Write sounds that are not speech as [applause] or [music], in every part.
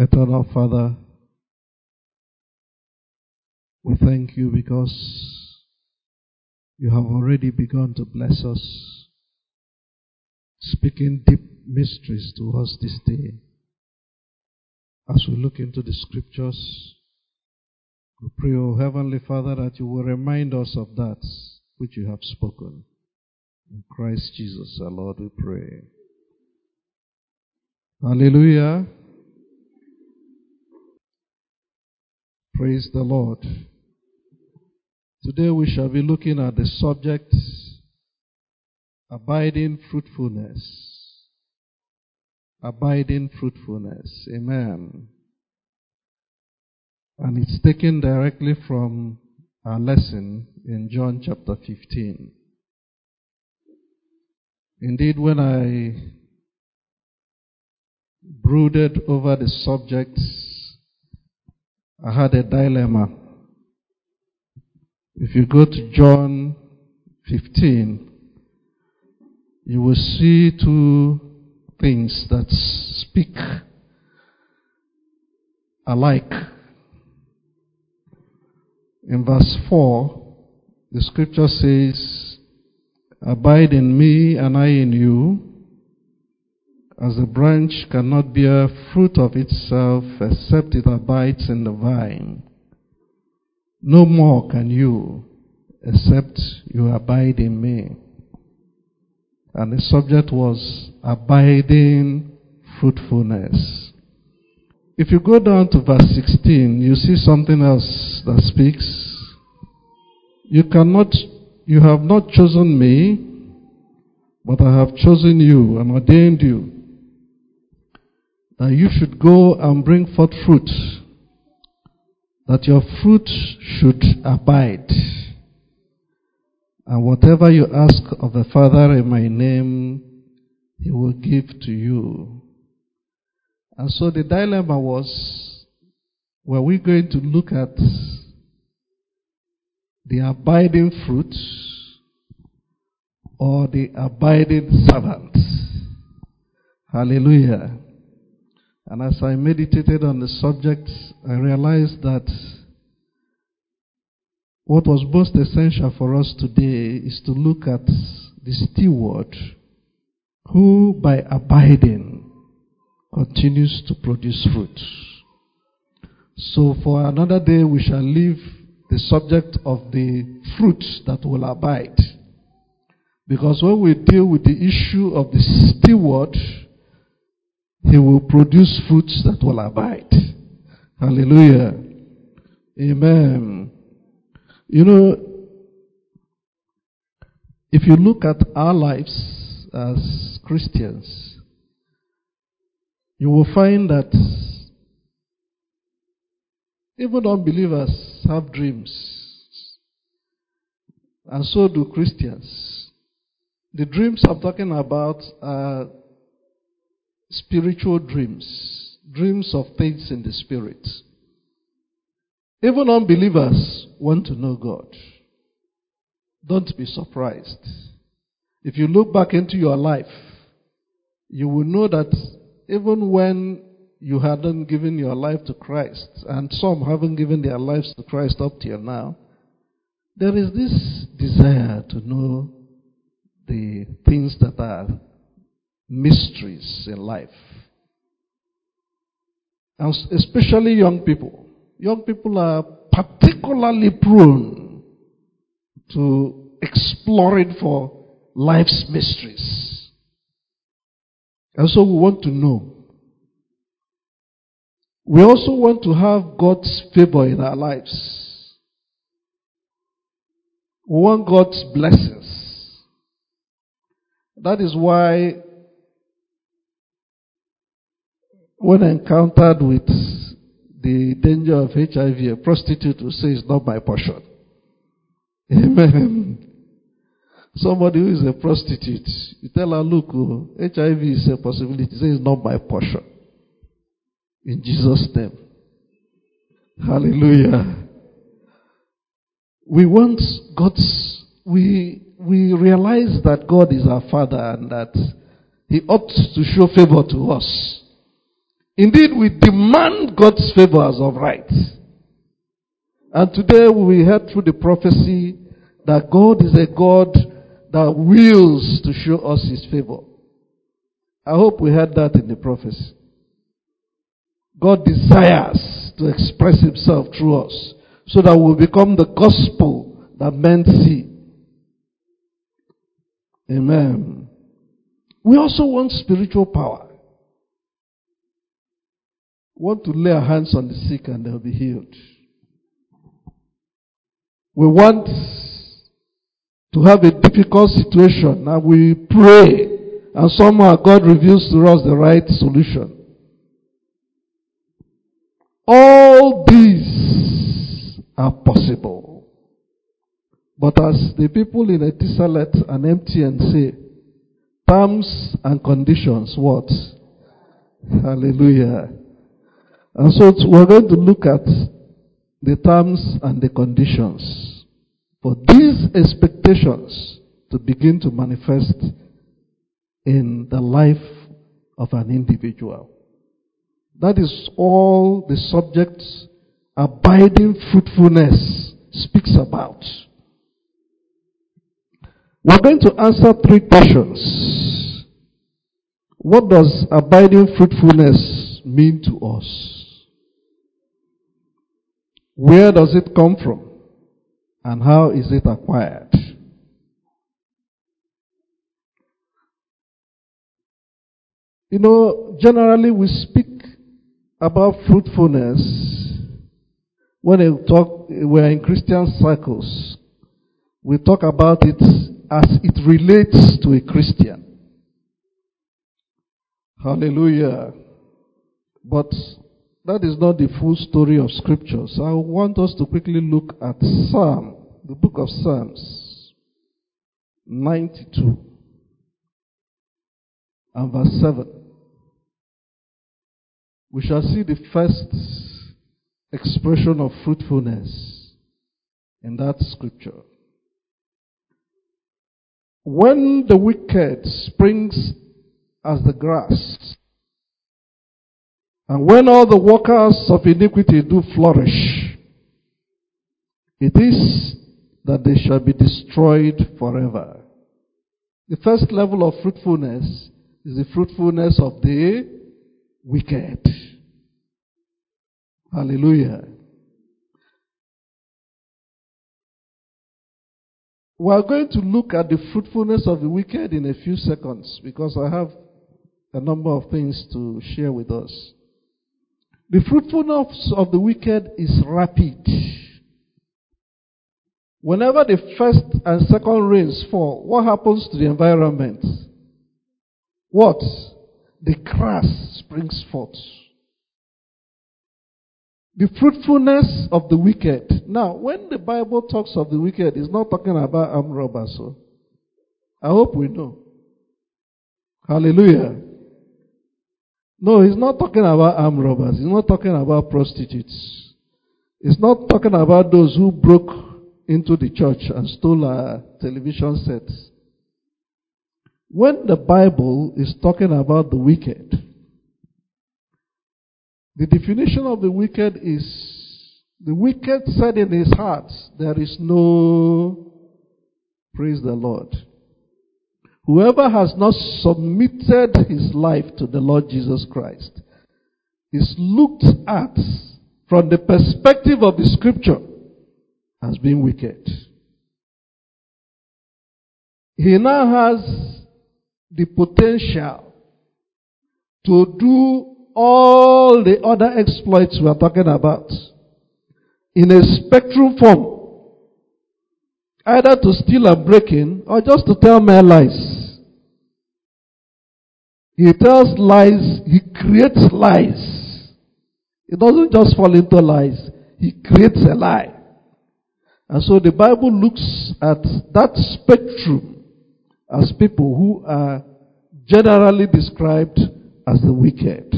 Eternal Father, we thank you because you have already begun to bless us, speaking deep mysteries to us this day. As we look into the scriptures, we pray, O Heavenly Father, that you will remind us of that which you have spoken. In Christ Jesus our Lord we pray. Hallelujah. Praise the Lord. Today we shall be looking at the subject abiding fruitfulness. Abiding fruitfulness. Amen. And it's taken directly from our lesson in John chapter 15. Indeed, when I brooded over the subject, I had a dilemma. If you go to John 15, you will see two things that speak alike. In verse 4, the scripture says, Abide in me and I in you, as a branch cannot bear fruit of itself except it abides in the vine. No more can you except you abide in me. And the subject was abiding fruitfulness. If you go down to verse 16, you see something else that speaks. You cannot, you have not chosen me, but I have chosen you and ordained you that you should go and bring forth fruit, that your fruit should abide. And whatever you ask of the Father in my name, he will give to you. And so the dilemma was, were we going to look at the abiding fruit or the abiding servant? Hallelujah. And as I meditated on the subject, I realized that what was most essential for us today is to look at the steward who, by abiding, continues to produce fruit. So, for another day, we shall leave the subject of the fruit that will abide. Because when we deal with the issue of the steward, he will produce fruits that will abide. Hallelujah. Amen. You know, if you look at our lives as Christians, you will find that even unbelievers have dreams, and so do Christians. The dreams I'm talking about are spiritual dreams, dreams of things in the spirit. Even unbelievers want to know God. Don't be surprised. If you look back into your life, you will know that even when you hadn't given your life to Christ, and some haven't given their lives to Christ up till now, there is this desire to know the things that are mysteries in life. And especially young people. Young people are particularly prone to exploring for life's mysteries. And so we want to know. We also want to have God's favor in our lives. We want God's blessings. That is why when encountered with the danger of HIV, a prostitute will say, It's not my portion. [laughs] Amen. Somebody who is a prostitute, you tell her, Look, oh, HIV is a possibility. Say, It's not my portion. In Jesus' name. Hallelujah. We want God's, we, we realize that God is our Father and that He ought to show favor to us. Indeed, we demand God's favor as of right. And today we heard through the prophecy that God is a God that wills to show us his favor. I hope we heard that in the prophecy. God desires to express himself through us so that we become the gospel that men see. Amen. We also want spiritual power. Want to lay our hands on the sick and they'll be healed. We want to have a difficult situation and we pray and somehow God reveals to us the right solution. All these are possible. But as the people in Etisalat and MTN say, terms and conditions, what? Hallelujah. And so we're going to look at the terms and the conditions for these expectations to begin to manifest in the life of an individual. That is all the subject abiding fruitfulness speaks about. We're going to answer three questions. What does abiding fruitfulness mean to us? Where does it come from? And how is it acquired? You know, generally we speak about fruitfulness when we talk, we're in Christian circles. We talk about it as it relates to a Christian. Hallelujah. But that is not the full story of scriptures. So I want us to quickly look at Psalm, the book of Psalms 92 and verse 7 we shall see the first expression of fruitfulness in that scripture. When the wicked springs as the grass, and when all the workers of iniquity do flourish, it is that they shall be destroyed forever. The first level of fruitfulness is the fruitfulness of the wicked. Hallelujah. We are going to look at the fruitfulness of the wicked in a few seconds because I have a number of things to share with us. The fruitfulness of the wicked is rapid. Whenever the first and second rains fall, what happens to the environment? What? the grass springs forth. The fruitfulness of the wicked. Now, when the Bible talks of the wicked, it's not talking about armed robbers. So I hope we know. Hallelujah. No, he's not talking about armed robbers. He's not talking about prostitutes. He's not talking about those who broke into the church and stole our television sets. When the Bible is talking about the wicked, the definition of the wicked is the wicked said in his heart, There is no, praise the Lord. Whoever has not submitted his life to the Lord Jesus Christ is looked at from the perspective of the scripture as being wicked. He now has the potential to do all the other exploits we are talking about in a spectrum form. Either to steal and break in or just to tell mere lies. He tells lies, he creates lies. He doesn't just fall into lies, he creates a lie. And so the Bible looks at that spectrum as people who are generally described as the wicked.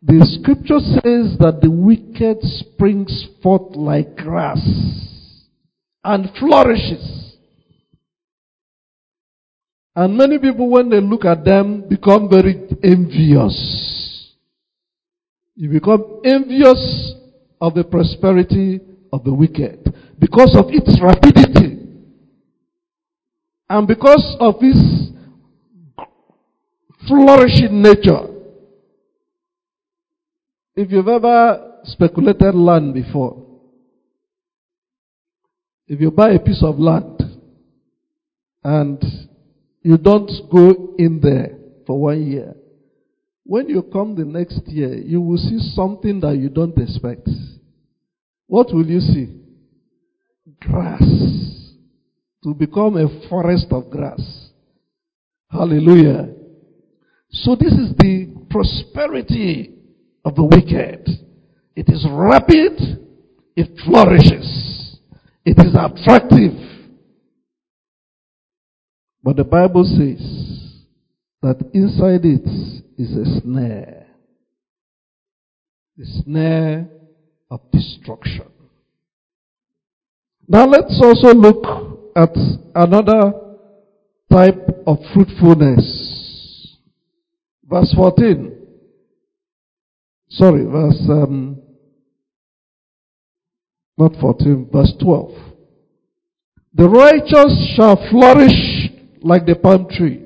The scripture says that the wicked springs forth like grass and flourishes. And many people, when they look at them, become very envious. You become envious of the prosperity of the wicked because of its rapidity and because of its flourishing nature. If you've ever speculated land before, if you buy a piece of land and you don't go in there for one year, when you come the next year, you will see something that you don't expect. What will you see? Grass. To become a forest of grass. Hallelujah. So this is the prosperity of the wicked. It is rapid. It flourishes. It is attractive. But the Bible says that inside it is a snare. A snare of destruction. Now let's also look at another type of fruitfulness. Verse 14. Sorry, verse, um, not 14, verse 12. The righteous shall flourish like the palm tree.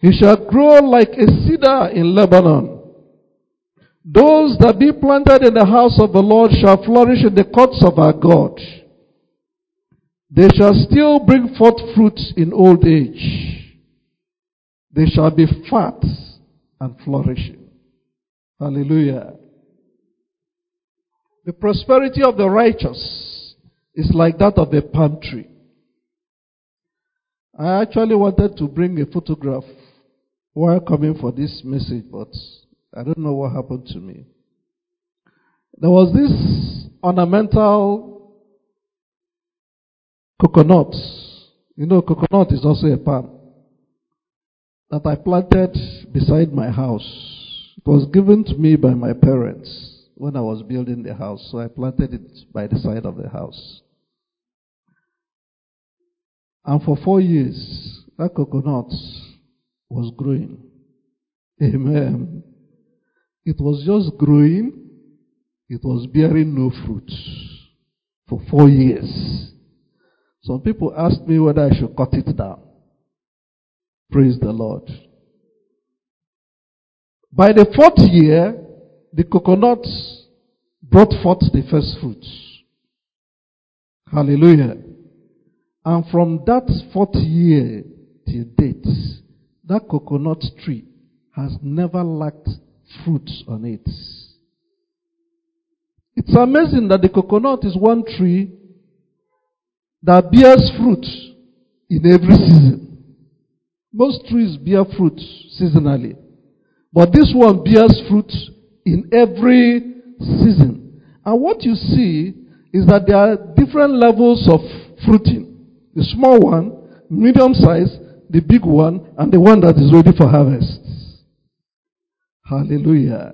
He shall grow like a cedar in Lebanon. Those that be planted in the house of the Lord shall flourish in the courts of our God. They shall still bring forth fruits in old age. They shall be fat and flourishing. Hallelujah. The prosperity of the righteous is like that of a palm tree. I actually wanted to bring a photograph while coming for this message, but I don't know what happened to me. There was this ornamental coconut. You know, coconut is also a palm that I planted beside my house. It was given to me by my parents when I was building the house, so I planted it by the side of the house. And for four years, that coconut was growing. Amen. It was just growing. It was bearing no fruit for four years. Some people asked me whether I should cut it down. Praise the Lord. By the fourth year, the coconut brought forth the first fruits. Hallelujah. And from that fourth year till date, that coconut tree has never lacked fruits on it. It's amazing that the coconut is one tree that bears fruit in every season. Most trees bear fruit seasonally. But this one bears fruit in every season. And what you see is that there are different levels of fruiting. The small one, medium size, the big one, and the one that is ready for harvest. Hallelujah.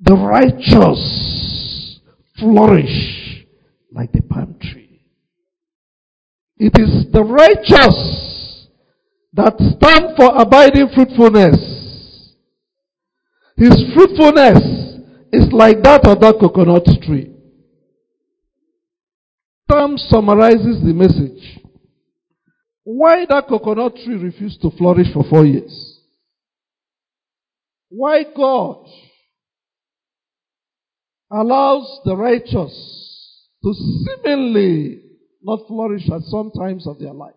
The righteous flourish like the palm tree. It is the righteous that stand for abiding fruitfulness. His fruitfulness is like that of that coconut tree. Tom summarizes the message. Why that coconut tree refused to flourish for four years? Why God allows the righteous to seemingly not flourish at some times of their life.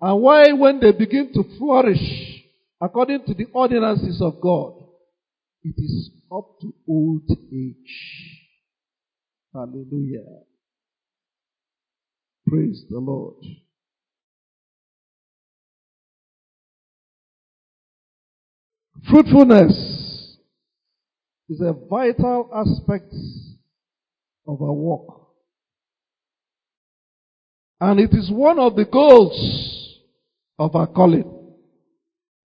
And why when they begin to flourish according to the ordinances of God, it is up to old age. Hallelujah. Praise the Lord. Fruitfulness is a vital aspect of our work. And it is one of the goals of our calling.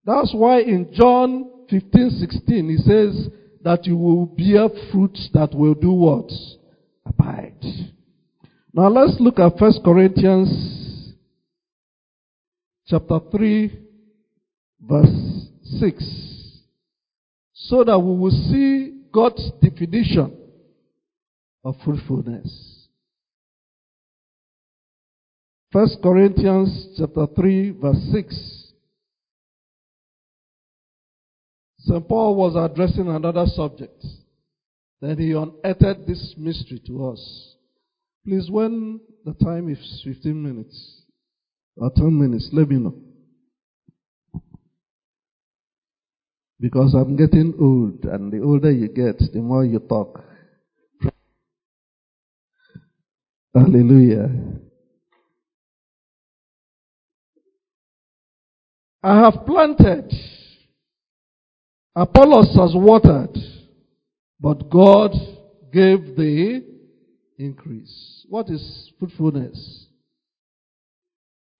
That's why in John 15, 16, he says that you will bear fruits that will do what? Abide. Now let's look at 1 Corinthians chapter 3 verse 6. so that we will see God's definition of fruitfulness. First Corinthians chapter 3 verse 6. St. Paul was addressing another subject. Then he unearthed this mystery to us. Please, when the time is 15 minutes or 10 minutes, let me know. Because I'm getting old, and the older you get, the more you talk. Hallelujah. I have planted, Apollos has watered, but God gave the increase. What is fruitfulness?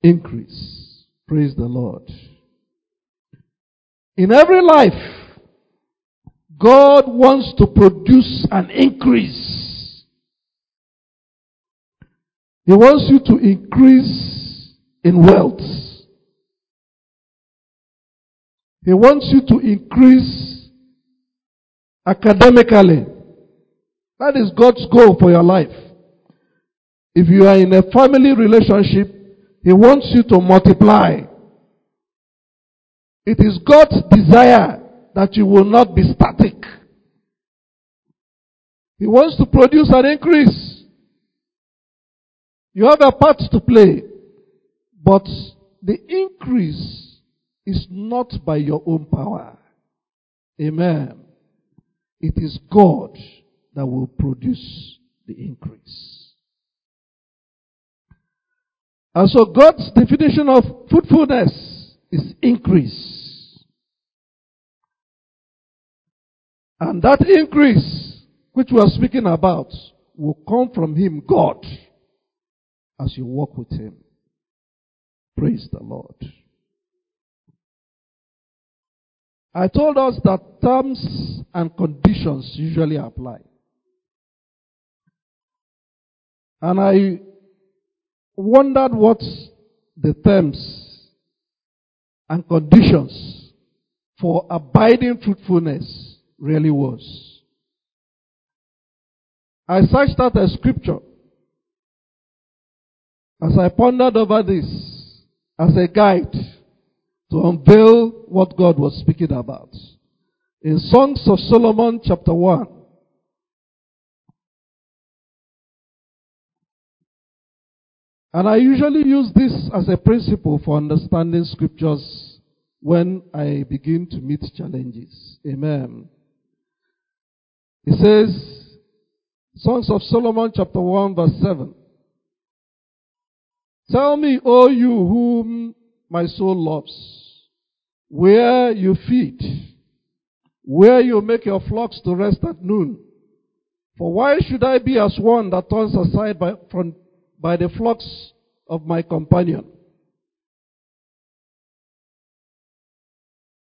Increase. Praise the Lord. In every life, God wants to produce an increase. He wants you to increase in wealth. He wants you to increase academically. That is God's goal for your life. If you are in a family relationship, He wants you to multiply. It is God's desire that you will not be static. He wants to produce an increase. You have a part to play, but the increase is not by your own power. Amen. It is God that will produce the increase. And so God's definition of fruitfulness is increase. And that increase, which we are speaking about, will come from Him, God, as you walk with Him. Praise the Lord. I told us that terms and conditions usually apply. And I wondered what the terms and conditions for abiding fruitfulness really was. I searched out a scripture as I pondered over this as a guide to unveil what God was speaking about. In Songs of Solomon chapter 1, And I usually use this as a principle for understanding scriptures when I begin to meet challenges. Amen. It says, Songs of Solomon chapter 1 verse 7. Tell me, O you whom my soul loves, where you feed, where you make your flocks to rest at noon. For why should I be as one that turns aside by, from by the flocks of my companion.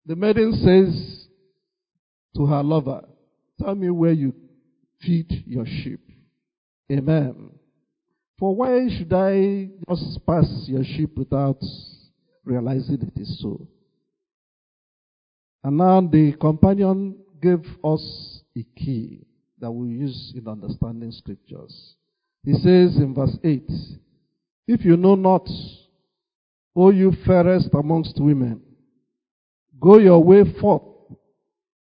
The maiden says to her lover, Tell me where you feed your sheep. Amen. For why should I just pass your sheep without realizing it is so? And now the companion gave us a key that we use in understanding scriptures. He says in verse 8, If you know not, O you fairest amongst women, go your way forth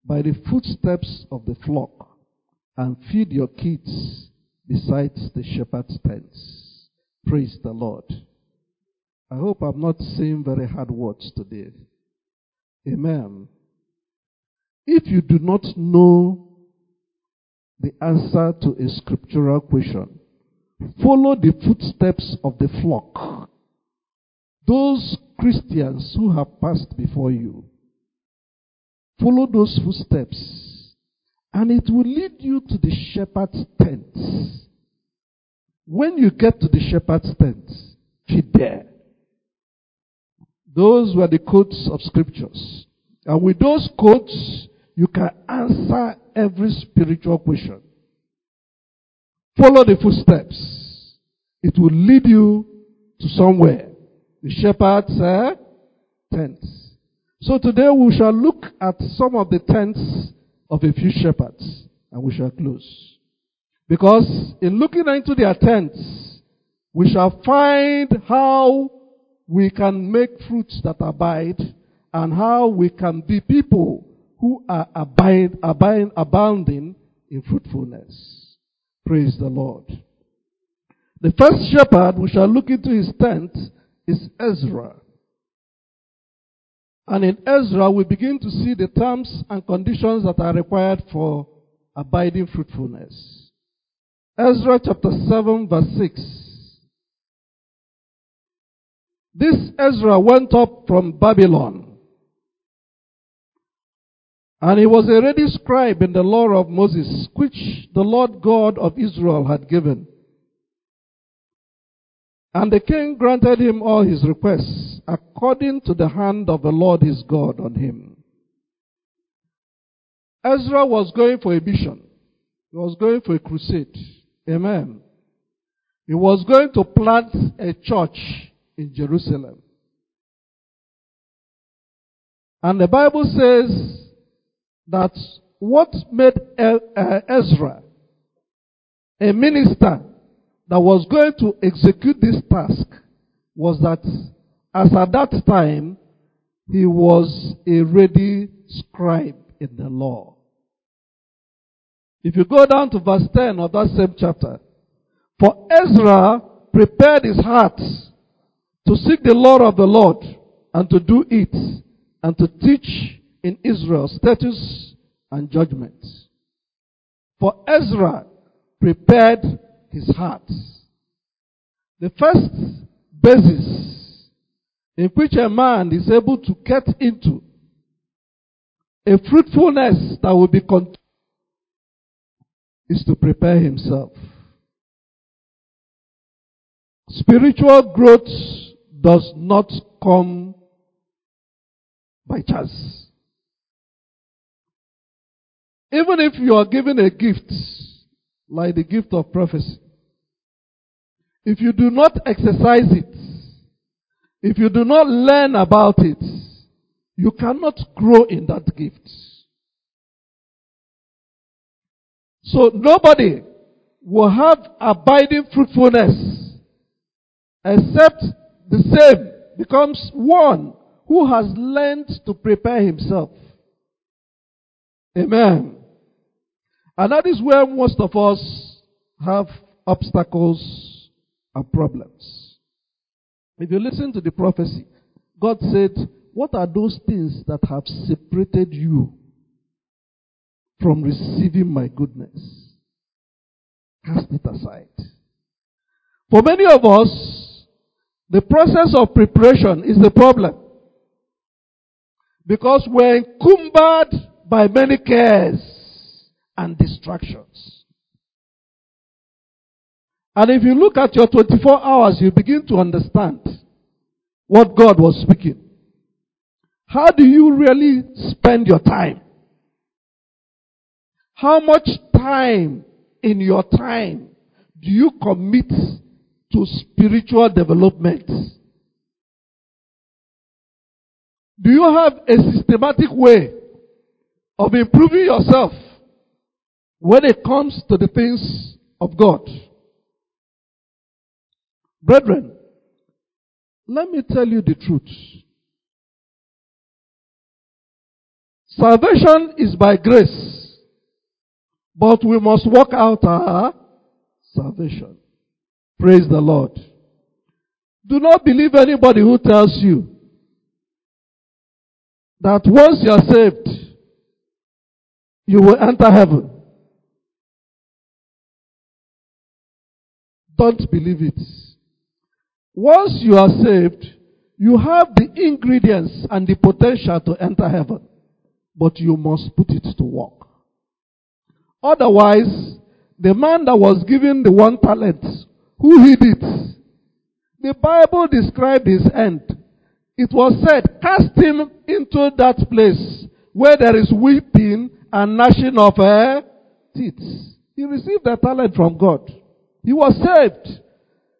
by the footsteps of the flock and feed your kids besides the shepherd's tents. Praise the Lord. I hope I'm not saying very hard words today. Amen. If you do not know the answer to a scriptural question, Follow the footsteps of the flock. Those Christians who have passed before you. Follow those footsteps. And it will lead you to the shepherd's tent. When you get to the shepherd's tent, feed there. Those were the codes of scriptures. And with those codes, you can answer every spiritual question. Follow the footsteps. It will lead you to somewhere. The shepherd's uh, tents. So today we shall look at some of the tents of a few shepherds, and we shall close. Because in looking into their tents, we shall find how we can make fruits that abide and how we can be people who are abide, abide, abounding in fruitfulness. Praise the Lord. The first shepherd we shall look into his tent is Ezra. And in Ezra, we begin to see the terms and conditions that are required for abiding fruitfulness. Ezra chapter 7 verse 6. This Ezra went up from Babylon. And he was a ready scribe in the law of Moses, which the Lord God of Israel had given. And the king granted him all his requests according to the hand of the Lord his God on him. Ezra was going for a mission. He was going for a crusade. Amen. He was going to plant a church in Jerusalem. And the Bible says that what made Ezra a minister that was going to execute this task was that as at that time he was a ready scribe in the law. If you go down to verse 10 of that same chapter, for Ezra prepared his heart to seek the law of the Lord and to do it and to teach in Israel status and judgments. For Ezra prepared his heart. The first basis in which a man is able to get into a fruitfulness that will be continued is to prepare himself. Spiritual growth does not come by chance. Even if you are given a gift, like the gift of prophecy. If you do not exercise it, if you do not learn about it, you cannot grow in that gift. So nobody will have abiding fruitfulness except the same becomes one who has learned to prepare himself. Amen. And that is where most of us have obstacles and problems. If you listen to the prophecy, God said, What are those things that have separated you from receiving my goodness? Cast it aside. For many of us, the process of preparation is the problem. Because we're encumbered by many cares and distractions. And if you look at your 24 hours, you begin to understand what God was speaking. How do you really spend your time? How much time in your time do you commit to spiritual development? Do you have a systematic way of improving yourself? When it comes to the things of God. Brethren, let me tell you the truth. Salvation is by grace, but we must work out our salvation. Praise the Lord. Do not believe anybody who tells you that once you are saved, you will enter heaven. Don't believe it. Once you are saved, you have the ingredients and the potential to enter heaven, but you must put it to work. Otherwise, the man that was given the one talent, who hid it? The Bible described his end. It was said, cast him into that place where there is weeping and gnashing of uh, teeth. He received the talent from God. He was saved.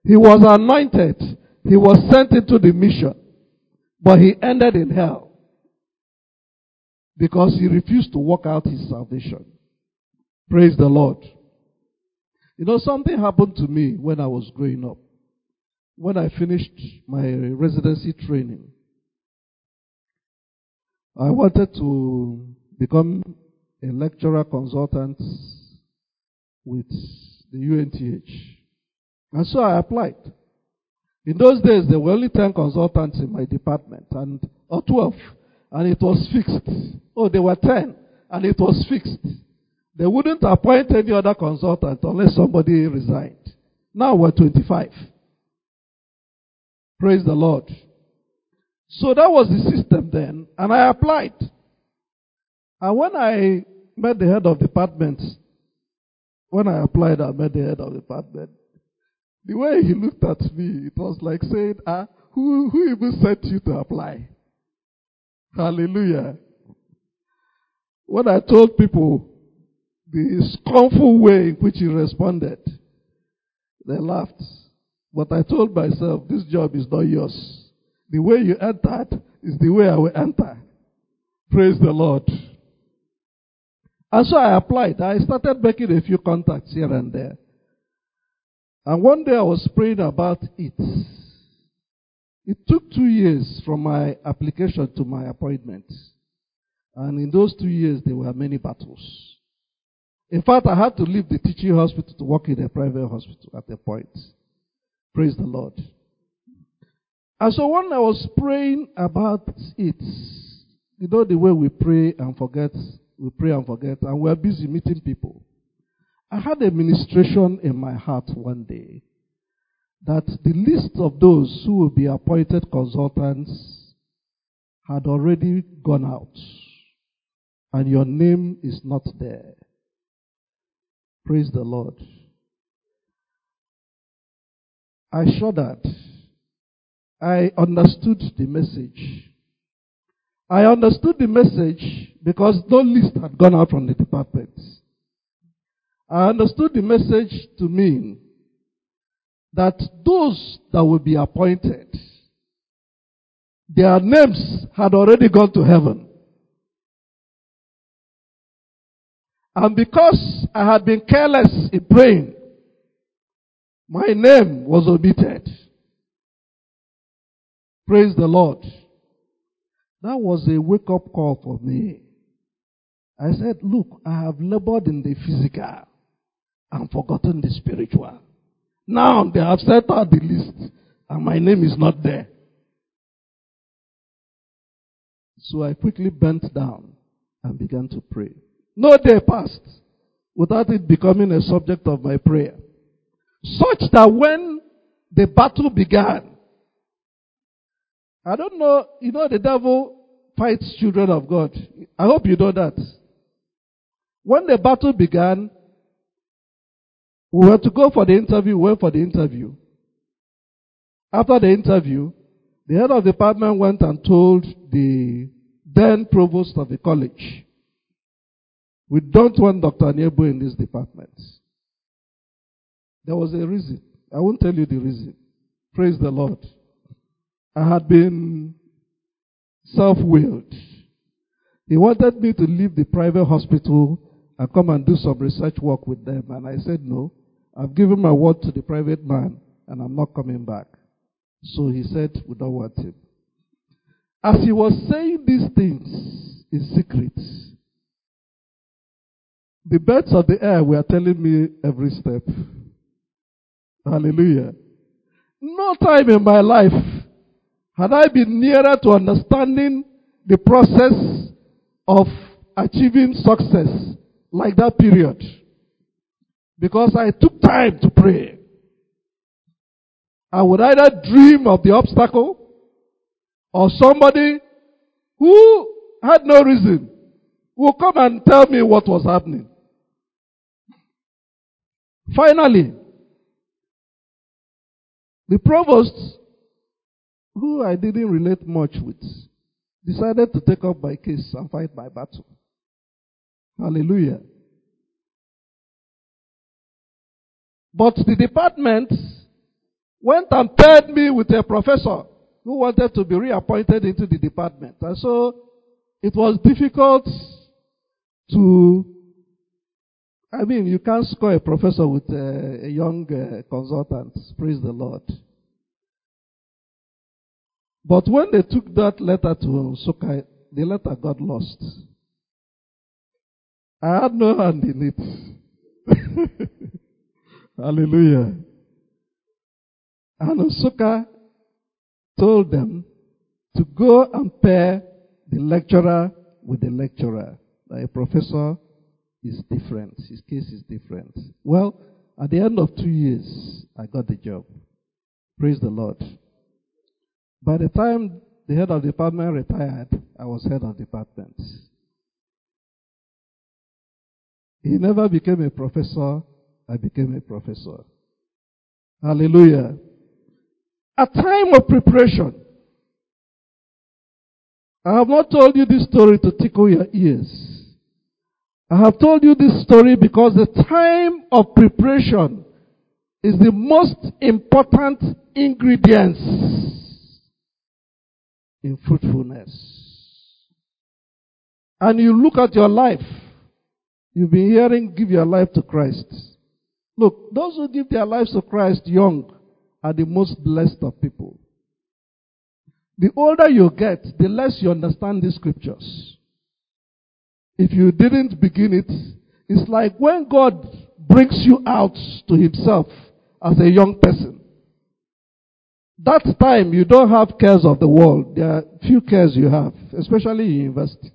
He was anointed. He was sent into the mission. But he ended in hell. because he refused to work out his salvation. Praise the Lord. You know, something happened to me when I was growing up. When I finished my residency training, I wanted to become a lecturer consultant with the UNTH. And so I applied. In those days, there were only 10 consultants in my department, and or 12, and it was fixed. Oh, there were 10, and it was fixed. They wouldn't appoint any other consultant unless somebody resigned. Now we're 25. Praise the Lord. So that was the system then, and I applied. And when I met the head of department, when I applied, I met the head of the department. The way he looked at me, it was like saying, ah, who, who even sent you to apply? Hallelujah. When I told people the scornful way in which he responded, they laughed. But I told myself, this job is not yours. The way you entered is the way I will enter. Praise the Lord. And so I applied. I started making a few contacts here and there. And one day I was praying about it. It took two years from my application to my appointment. And in those two years, there were many battles. In fact, I had to leave the teaching hospital to work in a private hospital at a point. Praise the Lord. And so when I was praying about it, you know the way we pray and forget, we pray and forget, and we're busy meeting people. I had a ministration in my heart one day that the list of those who will be appointed consultants had already gone out, and your name is not there. Praise the Lord. I shuddered I understood the message. I understood the message because no list had gone out from the department. I understood the message to mean that those that will be appointed, their names had already gone to heaven. And because I had been careless in praying, my name was omitted. Praise the Lord. That was a wake up call for me. I said, Look, I have labored in the physical and forgotten the spiritual. Now they have set out the list and my name is not there. So I quickly bent down and began to pray. No day passed without it becoming a subject of my prayer. Such that when the battle began, I don't know, you know, the devil fights children of God. I hope you know that. When the battle began, we were to go for the interview, we went for the interview. After the interview, the head of the department went and told the then provost of the college, we don't want Dr. Aniebue in this department. There was a reason. I won't tell you the reason. Praise the Lord. I had been self-willed. He wanted me to leave the private hospital and come and do some research work with them. And I said, no, I've given my word to the private man and I'm not coming back. So he said, we don't want him. As he was saying these things in secret, the birds of the air were telling me every step. Hallelujah. No time in my life had I been nearer to understanding the process of achieving success like that period? Because I took time to pray. I would either dream of the obstacle or somebody who had no reason will come and tell me what was happening. Finally, the provost who I didn't relate much with, decided to take up my case and fight my battle. Hallelujah. But the department went and paired me with a professor who wanted to be reappointed into the department. And so it was difficult to, I mean, you can't score a professor with a, a young uh, consultant. Praise the Lord. But when they took that letter to Nsukka, the letter got lost. I had no hand in it. [laughs] Hallelujah. And Nsukka told them to go and pair the lecturer with the lecturer. A professor is different. His case is different. Well, at the end of two years, I got the job. Praise the Lord. By the time the head of department retired, I was head of department. He never became a professor. I became a professor. Hallelujah. A time of preparation. I have not told you this story to tickle your ears. I have told you this story because the time of preparation is the most important ingredients in fruitfulness. And you look at your life. You've been hearing, give your life to Christ. Look, those who give their lives to Christ young are the most blessed of people. The older you get, the less you understand the scriptures. If you didn't begin it, it's like when God brings you out to Himself as a young person. That time you don't have cares of the world. There are few cares you have, especially in university.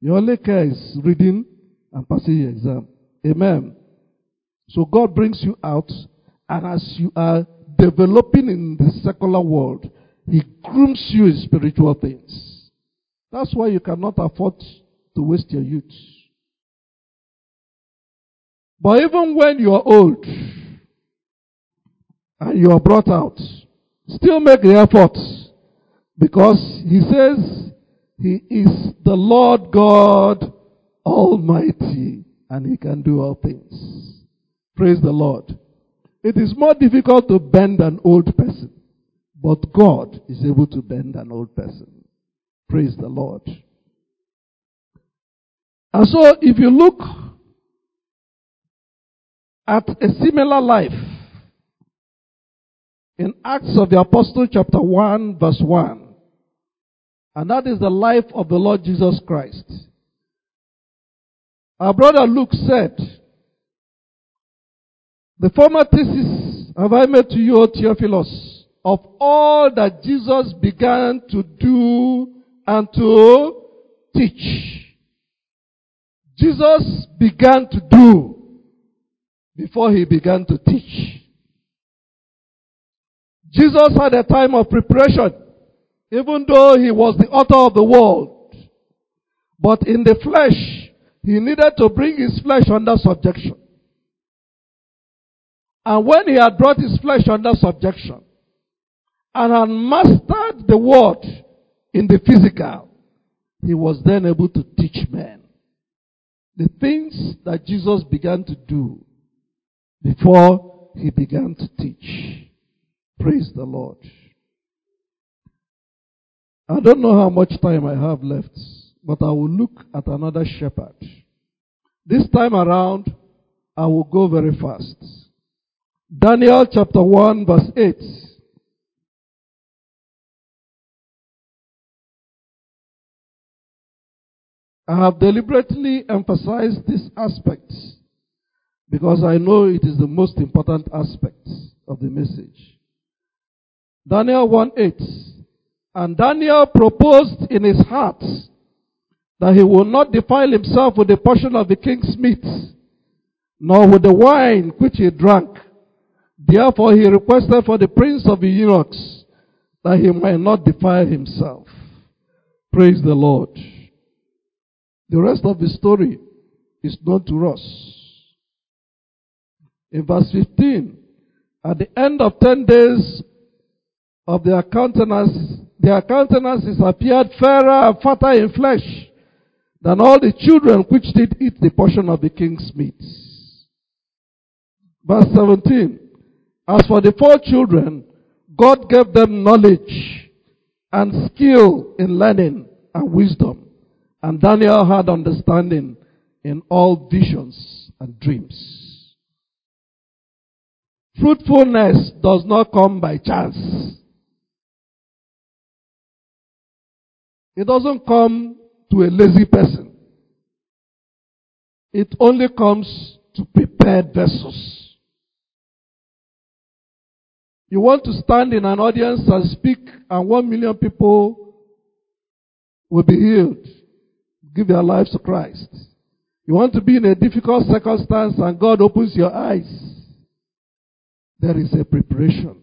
Your only care is reading and passing your exam. Amen. So God brings you out, and as you are developing in the secular world, He grooms you in spiritual things. That's why you cannot afford to waste your youth. But even when you are old and you are brought out, still make the effort because He says He is the Lord God Almighty and He can do all things. Praise the Lord. It is more difficult to bend an old person, but God is able to bend an old person. Praise the Lord. And so, if you look at a similar life in Acts of the Apostle, chapter 1, verse 1, and that is the life of the Lord Jesus Christ. Our brother Luke said, the former thesis have I made to you, O Theophilus, of all that Jesus began to do and to teach. Jesus began to do before he began to teach. Jesus had a time of preparation, even though he was the author of the world. But in the flesh, he needed to bring his flesh under subjection. And when he had brought his flesh under subjection and had mastered the word in the physical, he was then able to teach men the things that Jesus began to do before he began to teach. Praise the Lord. I don't know how much time I have left, but I will look at another shepherd. This time around, I will go very fast. Daniel chapter 1 verse 8. I have deliberately emphasized this aspect because I know it is the most important aspect of the message. Daniel 1 8. And Daniel proposed in his heart that he will not defile himself with the portion of the king's meat, nor with the wine which he drank. Therefore he requested for the prince of the eunuchs that he might not defile himself. Praise the Lord. The rest of the story is known to us. In verse 15, at the end of 10 days of their countenances, their countenances appeared fairer and fatter in flesh than all the children which did eat the portion of the king's meat. Verse 17, as for the four children, God gave them knowledge and skill in learning and wisdom. And Daniel had understanding in all visions and dreams. Fruitfulness does not come by chance. It doesn't come to a lazy person. It only comes to prepared vessels. You want to stand in an audience and speak, and one million people will be healed. Give their lives to Christ. You want to be in a difficult circumstance, and God opens your eyes. There is a preparation.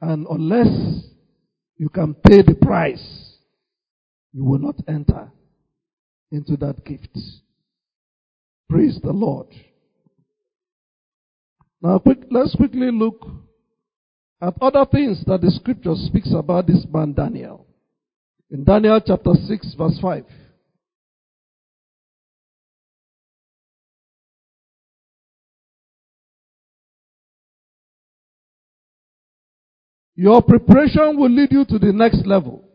And unless you can pay the price, you will not enter into that gift. Praise the Lord. Now, quick, let's quickly look at other things that the scripture speaks about this man Daniel. In Daniel chapter 6, verse 5. Your preparation will lead you to the next level.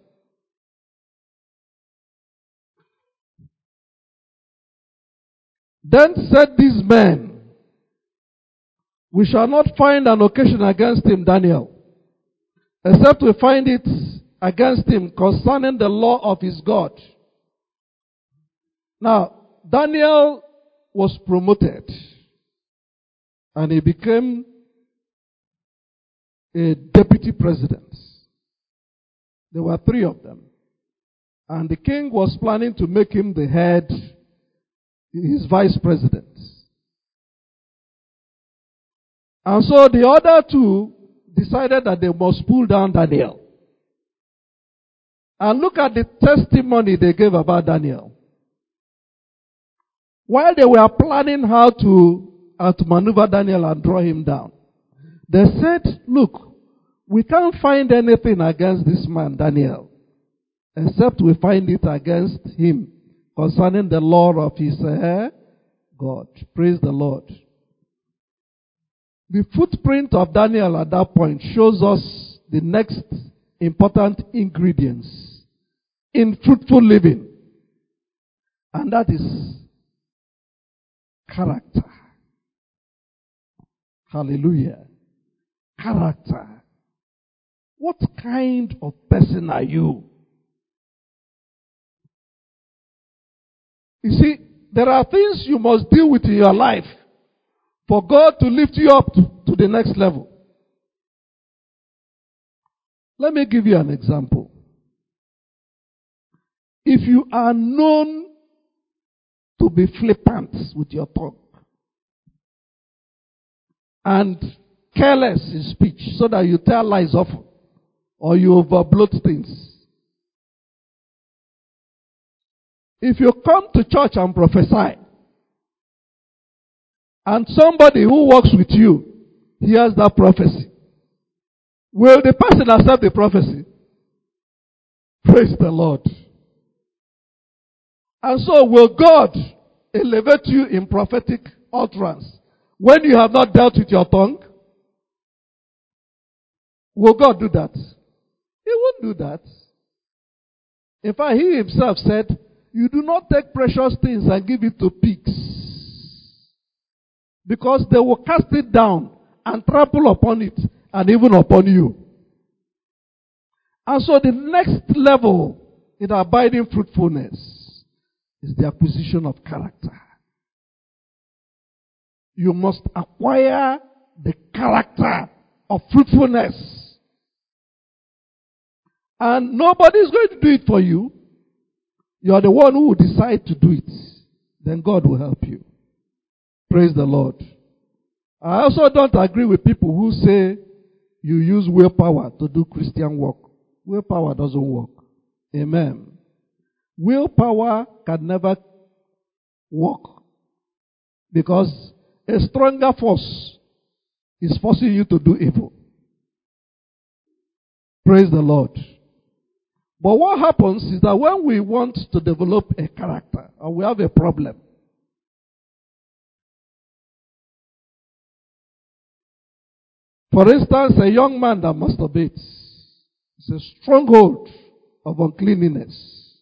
Then said these men, We shall not find an occasion against him, Daniel, except we find it against him concerning the law of his God. Now, Daniel was promoted and he became a deputy president. There were three of them. And the king was planning to make him the head his vice president. And so the other two decided that they must pull down Daniel. And look at the testimony they gave about Daniel. While they were planning how to, maneuver Daniel and draw him down, they said, Look, we can't find anything against this man, Daniel, except we find it against him concerning the law of his uh, God. Praise the Lord. The footprint of Daniel at that point shows us the next important ingredients in fruitful living. And that is character. Hallelujah. Character. What kind of person are you? You see, there are things you must deal with in your life for God to lift you up to, to the next level. Let me give you an example. If you are known to be flippant with your tongue and careless in speech so that you tell lies often or you overbloat things, If you come to church and prophesy, and somebody who works with you hears that prophecy, will the person accept the prophecy? Praise the Lord. And so will God elevate you in prophetic utterance when you have not dealt with your tongue? Will God do that? He won't do that. In fact, he himself said, you do not take precious things and give it to pigs. Because they will cast it down and trample upon it and even upon you. And so the next level in abiding fruitfulness is the acquisition of character. You must acquire the character of fruitfulness. And nobody is going to do it for you. You are the one who will decide to do it. Then God will help you. Praise the Lord. I also don't agree with people who say you use willpower to do Christian work. Willpower doesn't work. Amen. Willpower can never work because a stronger force is forcing you to do evil. Praise the Lord. But what happens is that when we want to develop a character or we have a problem, for instance, a young man that masturbates is a stronghold of uncleanness.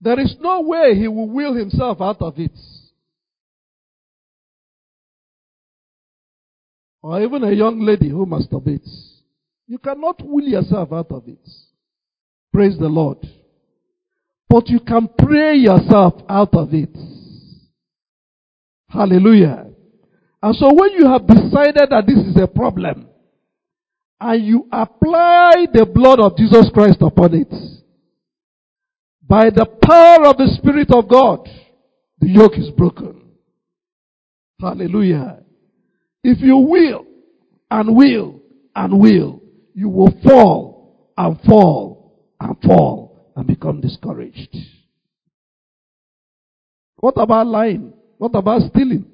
There is no way he will will himself out of it. Or even a young lady who masturbates. You cannot will yourself out of it. Praise the Lord. But you can pray yourself out of it. Hallelujah. And so when you have decided that this is a problem, and you apply the blood of Jesus Christ upon it, by the power of the Spirit of God, the yoke is broken. Hallelujah. If you will and will and will, you will fall and fall and fall and become discouraged. What about lying? What about stealing?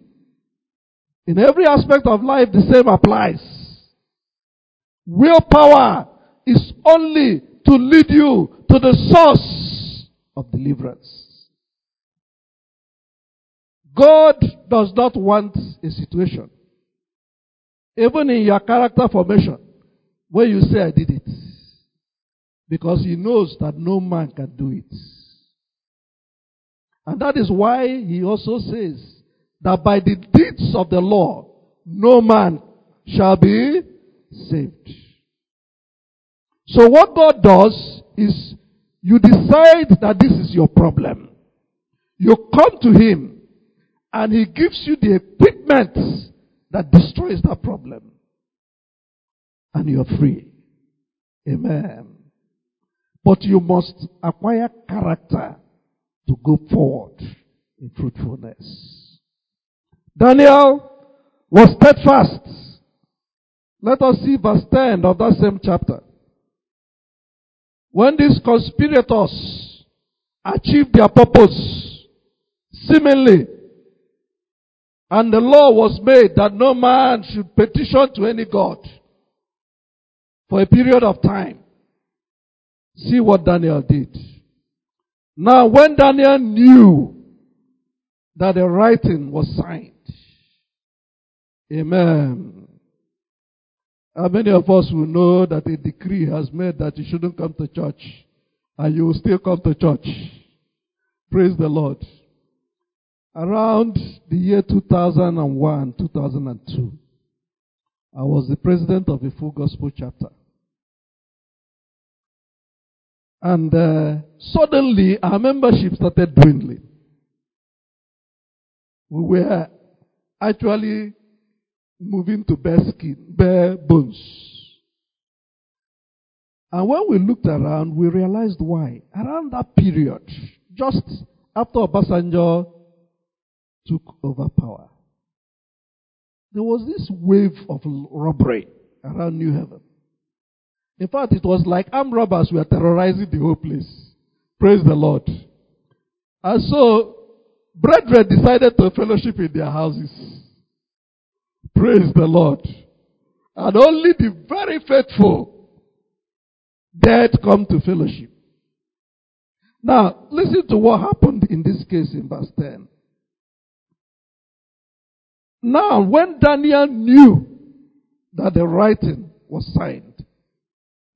In every aspect of life, the same applies. Willpower is only to lead you to the source of deliverance. God does not want a situation, even in your character formation, where you say, I did it. Because He knows that no man can do it. And that is why He also says that by the deeds of the law, no man shall be saved. So what God does is you decide that this is your problem. You come to Him and He gives you the equipment that destroys that problem. And you're free. Amen. But you must acquire character to go forward in fruitfulness. Daniel was steadfast. Let us see verse 10 of that same chapter. When these conspirators achieved their purpose, seemingly, and the law was made that no man should petition to any God for a period of time. See what Daniel did. Now, when Daniel knew that the writing was signed, Amen. How many of us will know that a decree has made that you shouldn't come to church and you will still come to church? Praise the Lord. Around the year 2001, 2002, I was the president of a full gospel chapter. And uh, suddenly our membership started dwindling. We were actually moving to bare skin, bare bones. And when we looked around, we realized why. Around that period, just after Obasanjo took over power, there was this wave of robbery around New Haven. In fact, it was like armed robbers were terrorizing the whole place. Praise the Lord. And so, brethren decided to fellowship in their houses. Praise the Lord. And only the very faithful dared come to fellowship. Now, listen to what happened in this case in verse 10. Now, when Daniel knew that the writing was signed,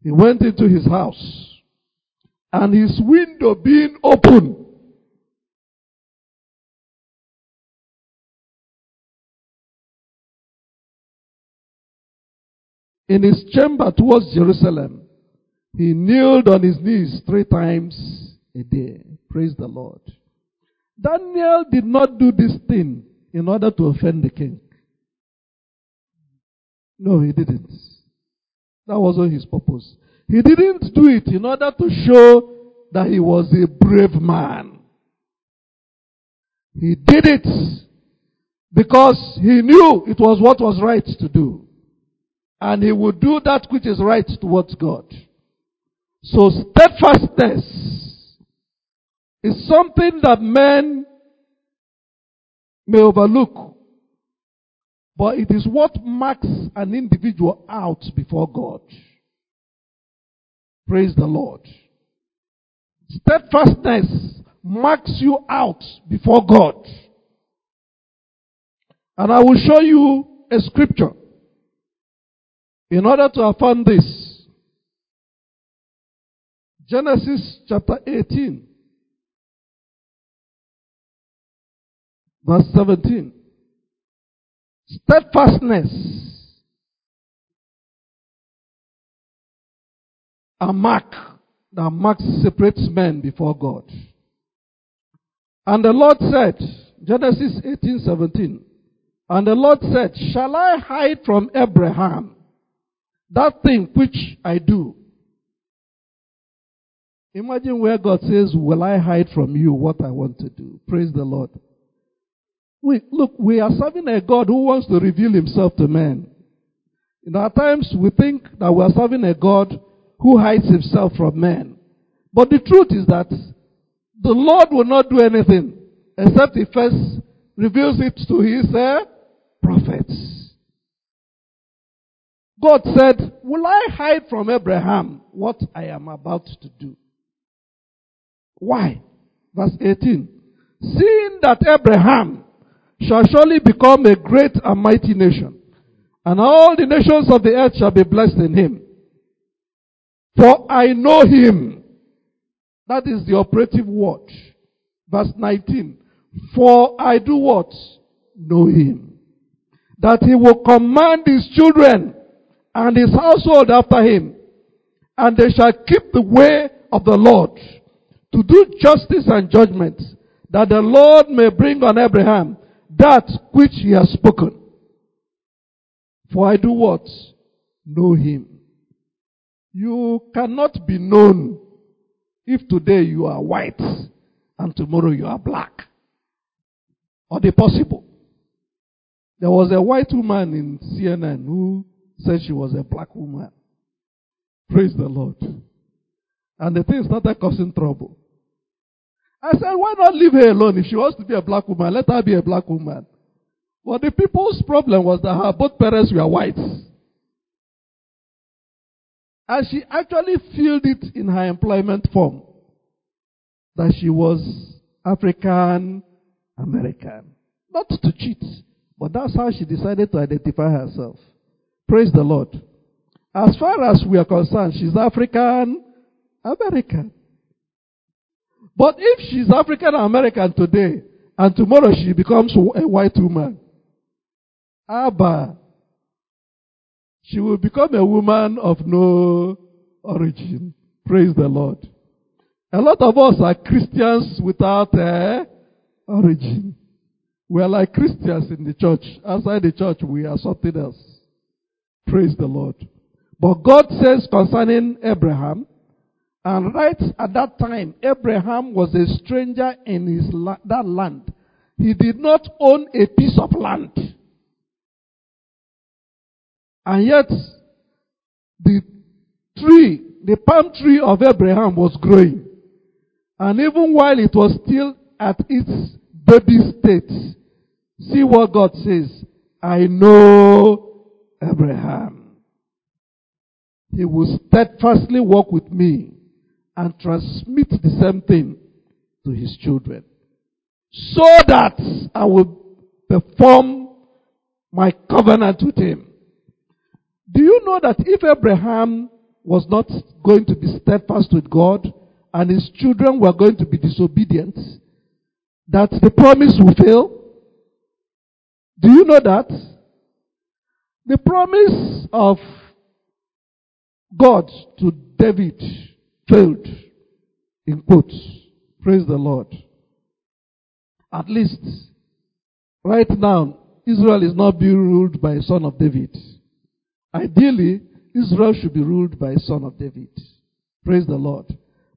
he went into his house, and his window being open, in his chamber towards Jerusalem, he kneeled on his knees three times a day. Praise the Lord. Daniel did not do this thing in order to offend the king. No, he didn't. That wasn't his purpose. He didn't do it in order to show that he was a brave man. He did it because he knew it was what was right to do. And he would do that which is right towards God. So steadfastness is something that men may overlook. But it is what marks an individual out before God. Praise the Lord. Steadfastness marks you out before God. And I will show you a scripture in order to affirm this. Genesis chapter 18, verse 17. Steadfastness, a mark that marks separates men before God. And the Lord said, Genesis 18, 17, and the Lord said, Shall I hide from Abraham that thing which I do? Imagine where God says, Will I hide from you what I want to do? Praise the Lord. We, look, we are serving a God who wants to reveal himself to men. In our times, we think that we are serving a God who hides himself from men. But the truth is that the Lord will not do anything except he first reveals it to his uh, prophets. God said, Will I hide from Abraham what I am about to do? Why? Verse 18. Seeing that Abraham shall surely become a great and mighty nation, and all the nations of the earth shall be blessed in him. For I know him. That is the operative word. Verse 19. For I do what? Know him. That he will command his children and his household after him, and they shall keep the way of the Lord to do justice and judgment, that the Lord may bring on Abraham that which he has spoken. For I do what? Know him. You cannot be known if today you are white and tomorrow you are black. Or the possible. There was a white woman in CNN who said she was a black woman. Praise the Lord. And the thing started causing trouble. I said, why not leave her alone? If she wants to be a black woman, let her be a black woman. But the people's problem was that her both parents were whites. And she actually filled it in her employment form that she was African American. Not to cheat, but that's how she decided to identify herself. Praise the Lord. As far as we are concerned, she's African American. But if she's African American today, and tomorrow she becomes a white woman, Abba, she will become a woman of no origin. Praise the Lord. A lot of us are Christians without uh, origin. We are like Christians in the church. Outside the church, we are something else. Praise the Lord. But God says concerning Abraham, and right at that time, Abraham was a stranger in his la- that land. He did not own a piece of land. And yet, the tree, the palm tree of Abraham was growing. And even while it was still at its baby state, see what God says. I know Abraham. He will steadfastly walk with me and transmit the same thing to his children. So that I will perform my covenant with him. Do you know that if Abraham was not going to be steadfast with God and his children were going to be disobedient, that the promise will fail? Do you know that? The promise of God to David failed. In quotes. Praise the Lord. At least, right now, Israel is not being ruled by a son of David. Ideally, Israel should be ruled by a son of David. Praise the Lord.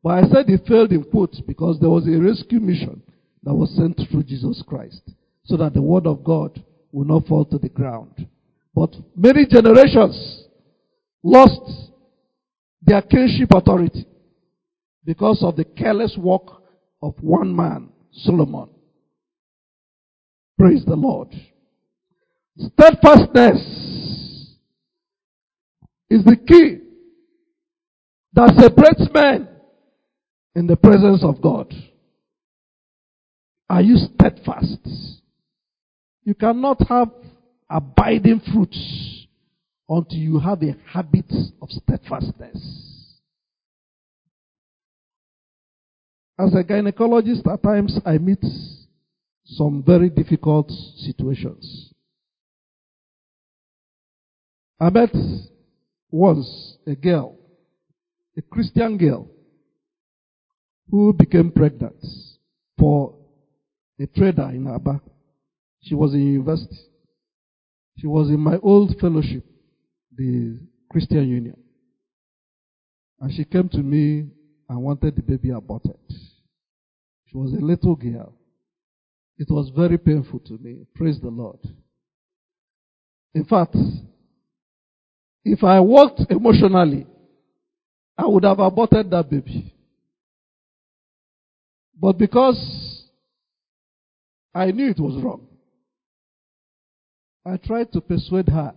But I said it failed in quotes because there was a rescue mission that was sent through Jesus Christ so that the word of God will not fall to the ground. But many generations lost their kingship authority because of the careless walk of one man, Solomon. Praise the Lord. Steadfastness is the key that separates men in the presence of God. Are you steadfast? You cannot have abiding fruits until you have a habit of steadfastness. As a gynecologist, at times I meet some very difficult situations. I met once a girl, a Christian girl, who became pregnant for a trader in Aba. She was in university. She was in my old fellowship, the Christian Union. And she came to me and wanted the baby aborted. She was a little girl. It was very painful to me. Praise the Lord. In fact, if I worked emotionally, I would have aborted that baby. But because I knew it was wrong, I tried to persuade her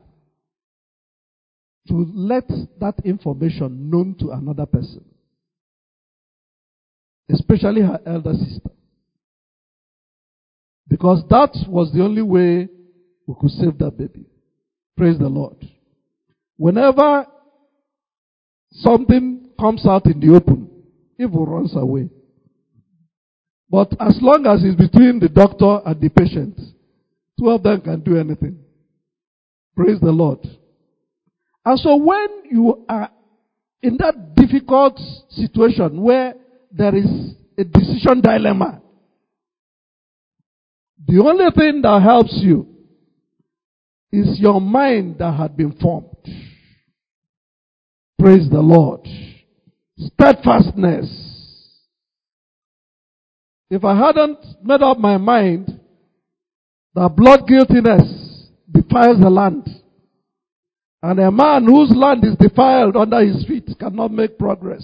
to let that information known to another person, especially her elder sister. Because that was the only way we could save that baby. Praise the Lord. Whenever something comes out in the open, evil runs away. But as long as it's between the doctor and the patient, two of them can do anything. Praise the Lord. And so when you are in that difficult situation where there is a decision dilemma, the only thing that helps you is your mind that had been formed. Praise the Lord. Steadfastness. If I hadn't made up my mind that blood guiltiness defiles the land, and a man whose land is defiled under his feet cannot make progress,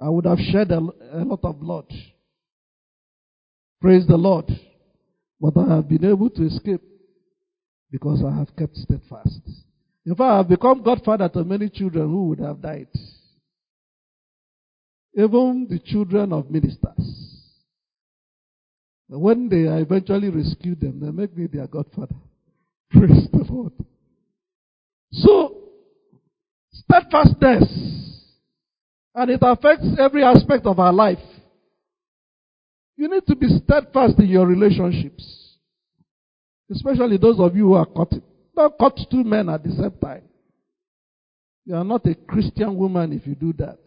I would have shed a, a lot of blood. Praise the Lord. But I have been able to escape because I have kept steadfast. In fact, I have become godfather to many children who would have died. Even the children of ministers. When they eventually rescue them, they make me their godfather. [laughs] Praise the Lord. So, steadfastness, and it affects every aspect of our life. You need to be steadfast in your relationships. Especially those of you who are cutting. Don't cut two men at the same time. You are not a Christian woman if you do that.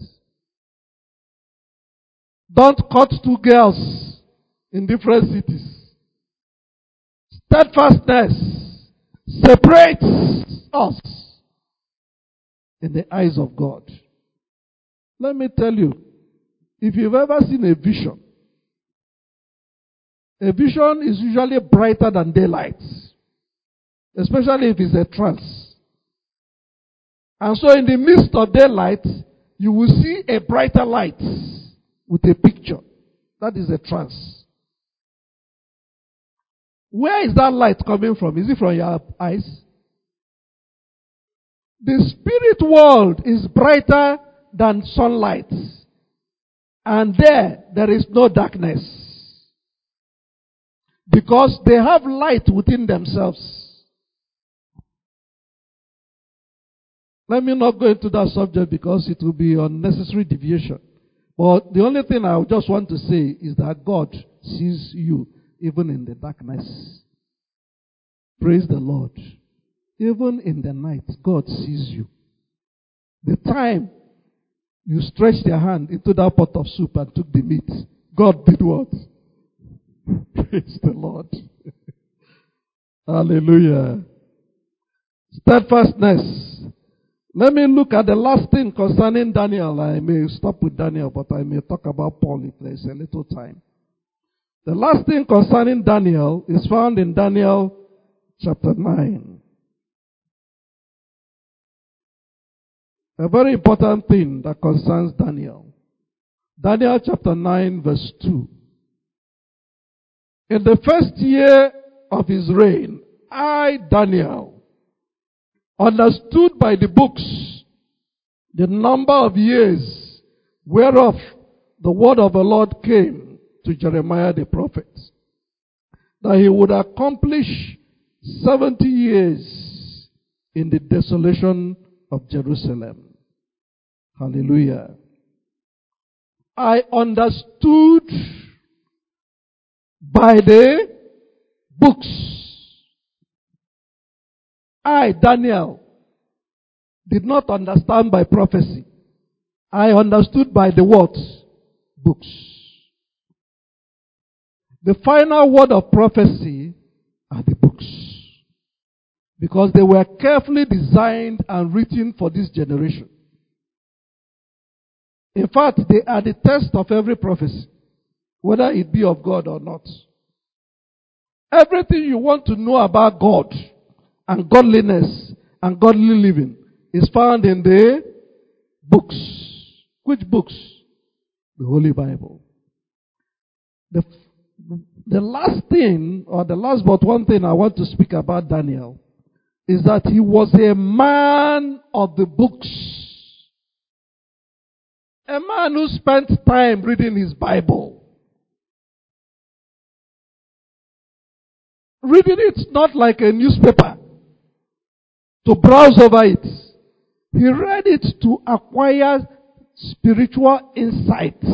Don't cut two girls in different cities. Steadfastness separates us in the eyes of God. Let me tell you, if you've ever seen a vision, a vision is usually brighter than daylight, especially if it's a trance. And so, in the midst of daylight, you will see a brighter light with a picture. That is a trance. Where is that light coming from? Is it from your eyes? The spirit world is brighter than sunlight. And there, there is no darkness. Because they have light within themselves. Let me not go into that subject because it will be unnecessary deviation. But the only thing I just want to say is that God sees you even in the darkness. Praise the Lord. Even in the night, God sees you. The time you stretched your hand into that pot of soup and took the meat, God did what? [laughs] Praise the Lord. [laughs] Hallelujah. Steadfastness. Let me look at the last thing concerning Daniel. I may stop with Daniel, but I may talk about Paul if there's a little time. The last thing concerning Daniel is found in Daniel chapter 9. A very important thing that concerns Daniel. Daniel chapter 9 verse 2. In the first year of his reign, I, Daniel, understood by the books the number of years whereof the word of the Lord came to Jeremiah the prophet, that he would accomplish 70 years in the desolation of Jerusalem. Hallelujah. I understood by the books. I, Daniel, did not understand by prophecy. I understood by the words, books. The final word of prophecy are the books. Because they were carefully designed and written for this generation. In fact, they are the test of every prophecy, whether it be of God or not. Everything you want to know about God and godliness and godly living is found in the books. Which books? The Holy Bible. The, the last thing, or the last but one thing I want to speak about Daniel, is that he was a man of the books. A man who spent time reading his Bible. Reading it not like a newspaper to browse over it. He read it to acquire spiritual insights.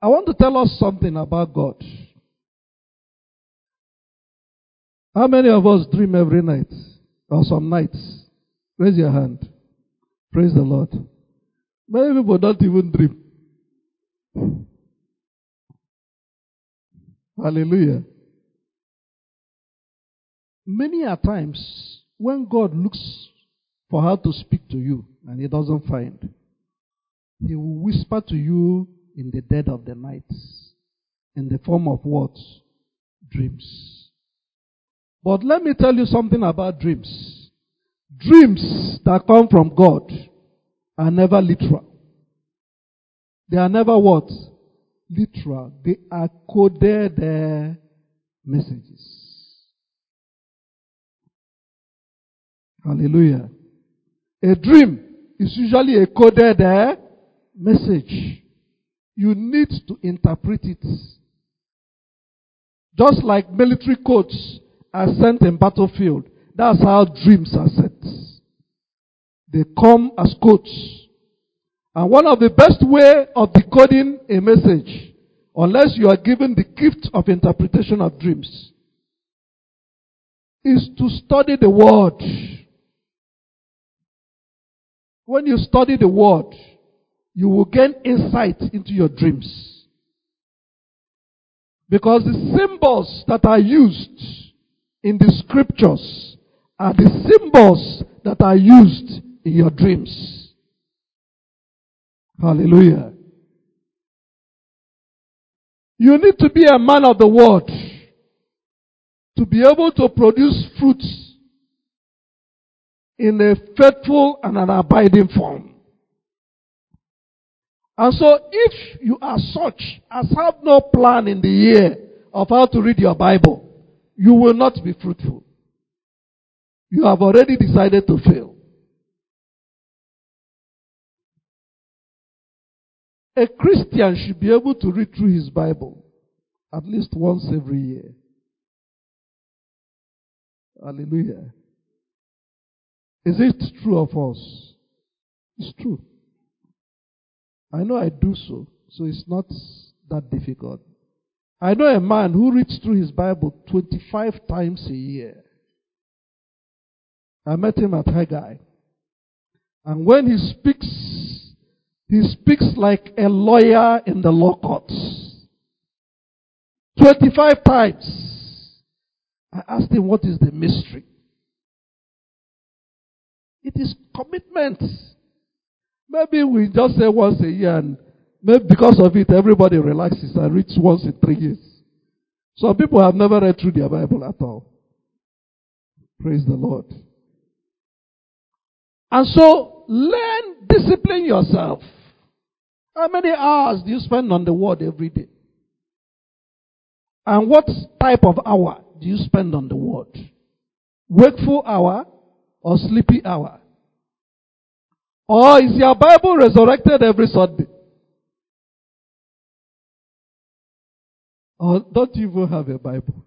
I want to tell us something about God. How many of us dream every night? Or some nights? Raise your hand. Praise the Lord. Many people don't even dream. Hallelujah. Many a times, when God looks for how to speak to you and he doesn't find, he will whisper to you in the dead of the night in the form of what? Dreams. But let me tell you something about dreams. Dreams that come from God are never literal. They are never what? Literal. They are coded uh, messages. Hallelujah. A dream is usually a coded uh, message. You need to interpret it. Just like military codes are sent in battlefield, that's how dreams are sent. They come as codes. And one of the best way of decoding a message, unless you are given the gift of interpretation of dreams, is to study the word. When you study the word, you will gain insight into your dreams. Because the symbols that are used in the scriptures are the symbols that are used your dreams. Hallelujah. You need to be a man of the word to be able to produce fruits in a faithful and an abiding form. And so if you are such as have no plan in the year of how to read your Bible, you will not be fruitful. You have already decided to fail. A Christian should be able to read through his Bible at least once every year. Hallelujah. Is it true of us? It's true. I know I do so, so it's not that difficult. I know a man who reads through his Bible 25 times a year. I met him at Haggai. And when he speaks, he speaks like a lawyer in the law courts. 25 times. I asked him, what is the mystery? It is commitment. Maybe we just say once a year and maybe because of it everybody relaxes and reads once in three years. Some people have never read through their Bible at all. Praise the Lord. And so learn, discipline yourself. How many hours do you spend on the word every day? And what type of hour do you spend on the word? Wakeful hour or sleepy hour? Or is your Bible resurrected every Sunday? Or don't you even have a Bible?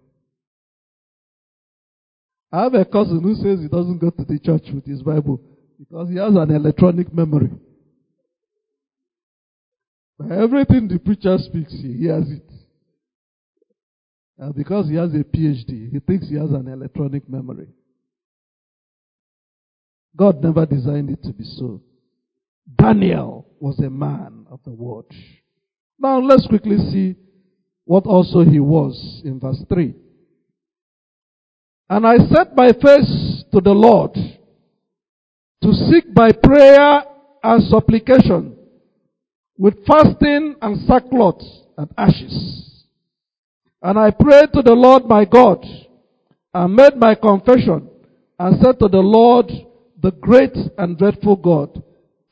I have a cousin who says he doesn't go to the church with his Bible. because he has an electronic memory. Everything the preacher speaks, he hears it. And because he has a PhD, he thinks he has an electronic memory. God never designed it to be so. Daniel was a man of the word. Now let's quickly see what also he was in verse 3. And I set my face to the Lord to seek by prayer and supplication with fasting and sackcloth and ashes. And I prayed to the Lord my God and made my confession and said to the Lord, the great and dreadful God,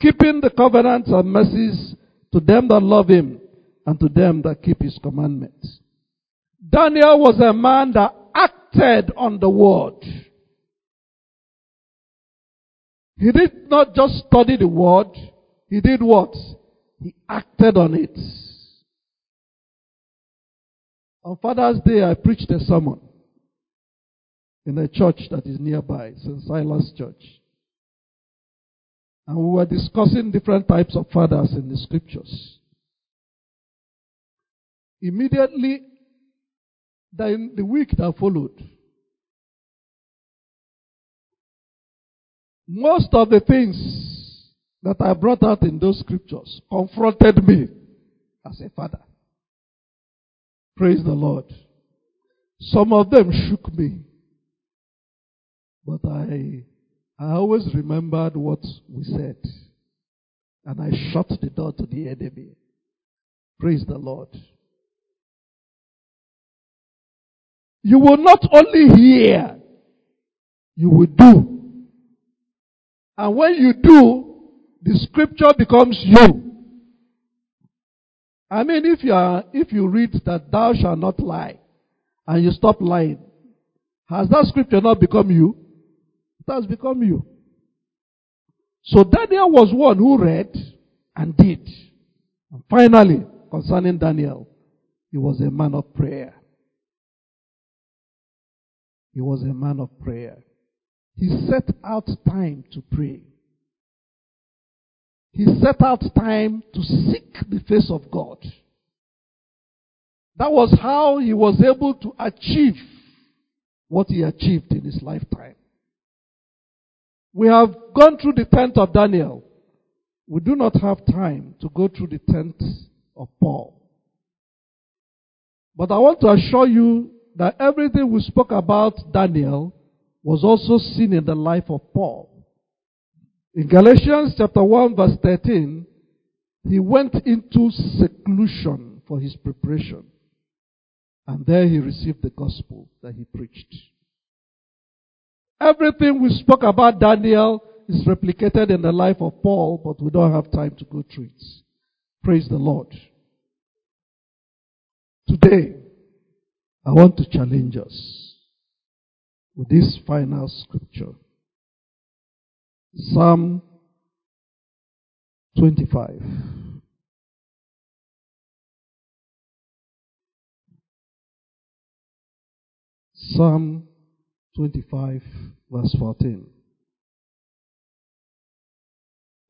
keeping the covenants and mercies to them that love him and to them that keep his commandments. Daniel was a man that acted on the word. He did not just study the word, he did what? He acted on it. On Father's Day, I preached a sermon in a church that is nearby, St. Silas Church. And we were discussing different types of fathers in the scriptures. Immediately, in the week that followed, most of the things that I brought out in those scriptures confronted me as a father. Praise the Lord. Some of them shook me. But I I always remembered what we said. And I shut the door to the enemy. Praise the Lord. You will not only hear, you will do. And when you do, the scripture becomes you. I mean, if you are, if you read that thou shalt not lie, and you stop lying, has that scripture not become you? It has become you. So Daniel was one who read and did. And finally, concerning Daniel, he was a man of prayer. He was a man of prayer. He set out time to pray. He set out time to seek the face of God. That was how he was able to achieve what he achieved in his lifetime. We have gone through the tent of Daniel. We do not have time to go through the tent of Paul. But I want to assure you that everything we spoke about Daniel was also seen in the life of Paul. In Galatians chapter 1 verse 13, he went into seclusion for his preparation. And there he received the gospel that he preached. Everything we spoke about Daniel is replicated in the life of Paul, but we don't have time to go through it. Praise the Lord. Today, I want to challenge us with this final scripture. Psalm 25. Psalm 25, verse 14.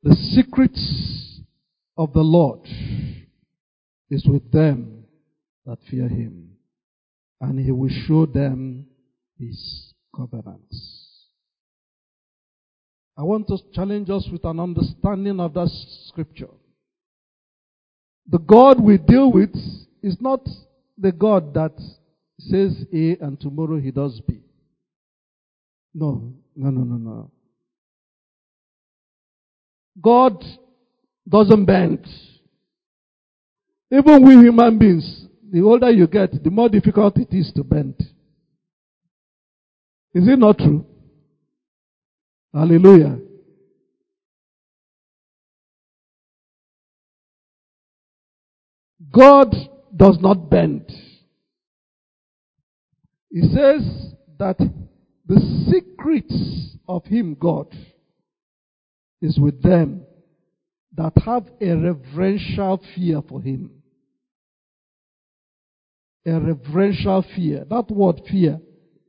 The secrets of the Lord is with them that fear him, and he will show them his covenants. I want to challenge us with an understanding of that scripture. The God we deal with is not the God that says A and tomorrow he does B. No, no, no, no, no. God doesn't bend. Even we human beings, the older you get, the more difficult it is to bend. Is it not true? Hallelujah. God does not bend. He says that the secrets of Him, God, is with them that have a reverential fear for Him. A reverential fear. That word fear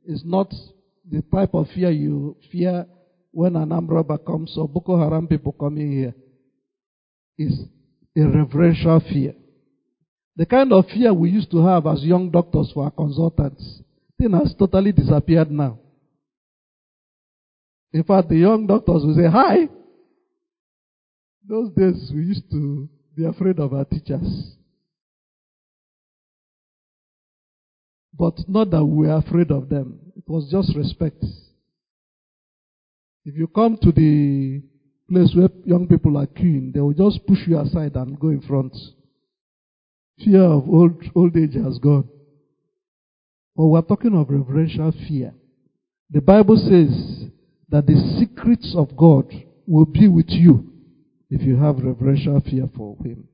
is not the type of fear you fear when an armed robber comes or Boko Haram people coming here is a reverential fear. The kind of fear we used to have as young doctors for our consultants, thing has totally disappeared now. In fact, the young doctors will say, Hi. Those days we used to be afraid of our teachers. But not that we were afraid of them. It was just respect. If you come to the place where young people are queuing, they will just push you aside and go in front. Fear of old, old age has gone. But we're talking of reverential fear. The Bible says that the secrets of God will be with you if you have reverential fear for Him.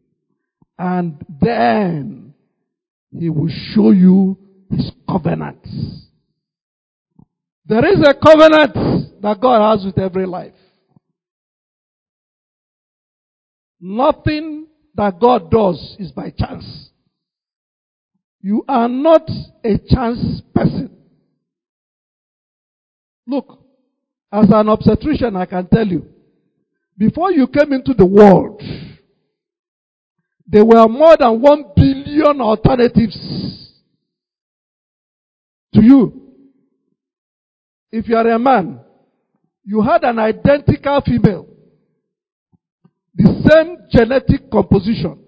And then He will show you His covenants. There is a covenant that God has with every life. Nothing that God does is by chance. You are not a chance person. Look, as an obstetrician, I can tell you, before you came into the world, there were more than one billion alternatives to you. If you are a man, you had an identical female, the same genetic composition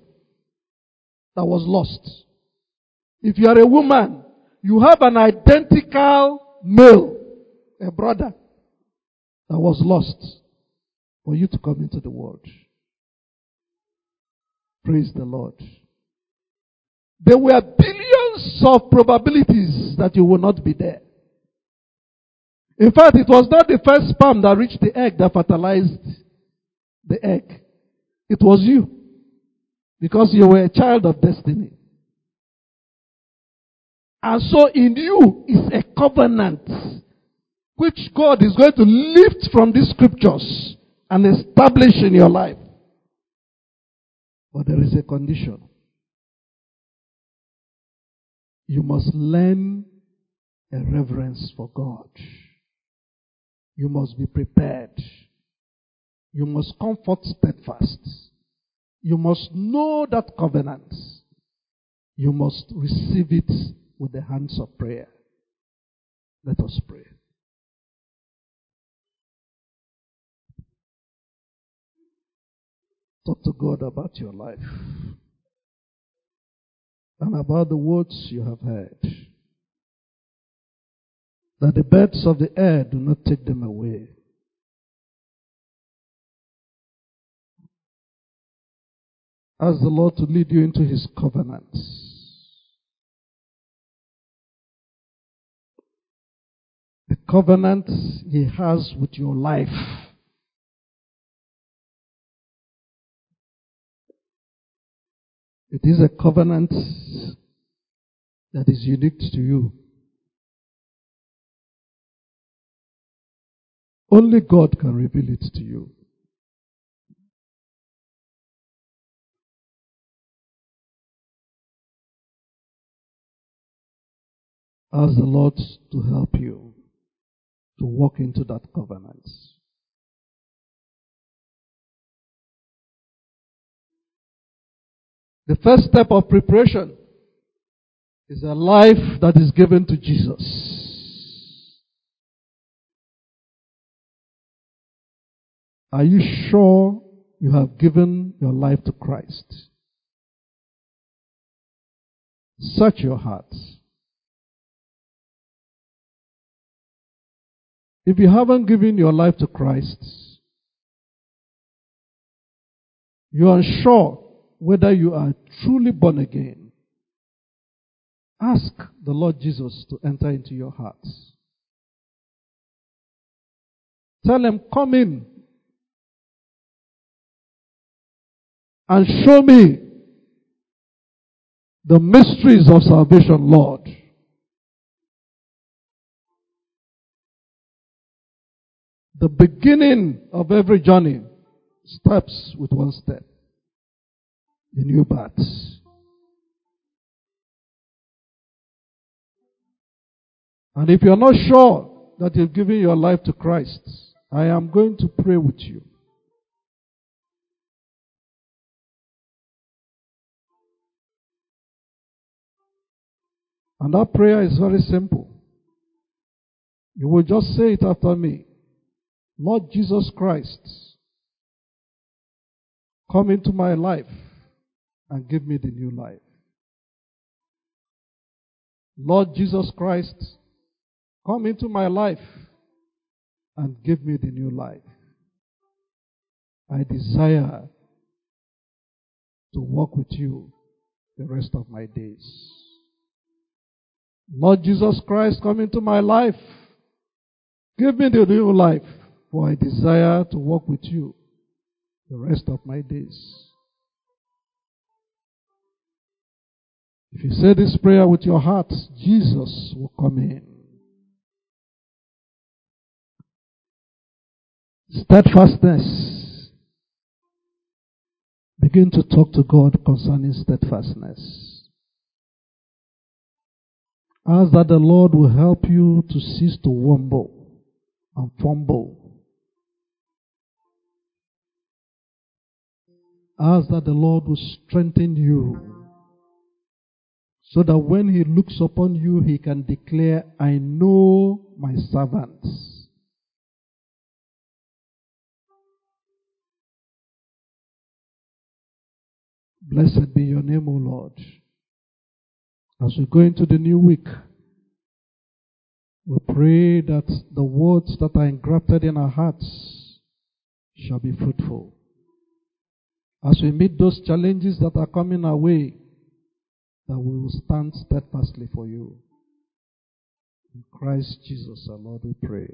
that was lost. If you are a woman, you have an identical male, a brother, that was lost for you to come into the world. Praise the Lord. There were billions of probabilities that you will not be there. In fact, it was not the first sperm that reached the egg that fertilized the egg. It was you. Because you were a child of destiny. And so in you is a covenant which God is going to lift from these scriptures and establish in your life. But there is a condition. You must learn a reverence for God. You must be prepared. You must comfort steadfast. You must know that covenant. You must receive it with the hands of prayer. Let us pray. Talk to God about your life and about the words you have heard. That the birds of the air do not take them away. Ask the Lord to lead you into his covenants. The covenant he has with your life. It is a covenant that is unique to you. Only God can reveal it to you. Ask the Lord to help you to walk into that covenant. The first step of preparation is a life that is given to Jesus. Are you sure you have given your life to Christ? Search your heart. If you haven't given your life to Christ, you are unsure whether you are truly born again. Ask the Lord Jesus to enter into your hearts. Tell him, come in and show me the mysteries of salvation, Lord. The beginning of every journey starts with one step. The new birth. And if you're not sure that you've given your life to Christ I am going to pray with you. And that prayer is very simple. You will just say it after me. Lord Jesus Christ, come into my life and give me the new life. Lord Jesus Christ, come into my life and give me the new life. I desire to walk with you the rest of my days. Lord Jesus Christ, come into my life. Give me the new life, for I desire to walk with you the rest of my days. If you say this prayer with your heart, Jesus will come in. Steadfastness. Begin to talk to God concerning steadfastness. Ask that the Lord will help you to cease to wumble and fumble. Ask that the Lord will strengthen you so that when He looks upon you, He can declare, I know my servants. Blessed be your name, O Lord. As we go into the new week, we pray that the words that are engrafted in our hearts shall be fruitful. As we meet those challenges that are coming our way, that we will stand steadfastly for you. In Christ Jesus our Lord we pray.